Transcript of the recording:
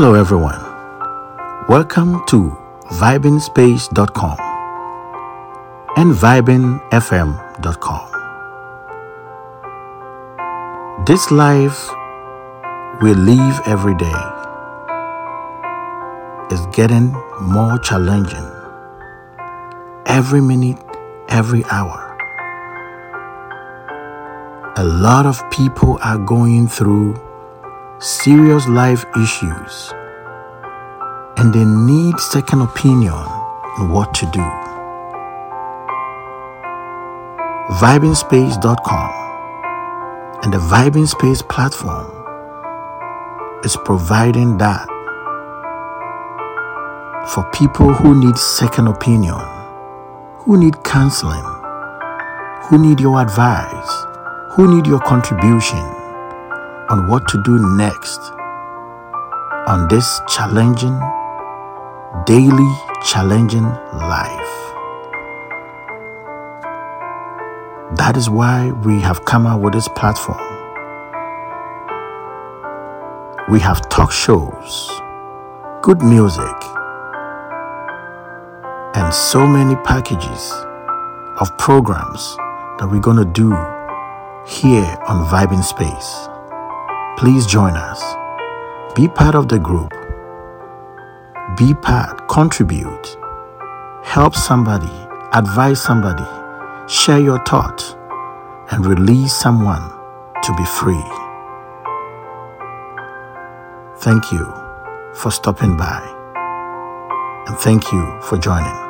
Hello, everyone. Welcome to VibingSpace.com and VibingFM.com. This life we live every day is getting more challenging every minute, every hour. A lot of people are going through serious life issues and they need second opinion on what to do. VibingSpace.com and the Vibing Space platform is providing that for people who need second opinion, who need counseling, who need your advice, who need your contribution on what to do next on this challenging, daily challenging life. That is why we have come out with this platform. We have talk shows, good music, and so many packages of programs that we're going to do here on Vibing Space. Please join us. Be part of the group. Be part, contribute, help somebody, advise somebody, share your thoughts, and release someone to be free. Thank you for stopping by, and thank you for joining.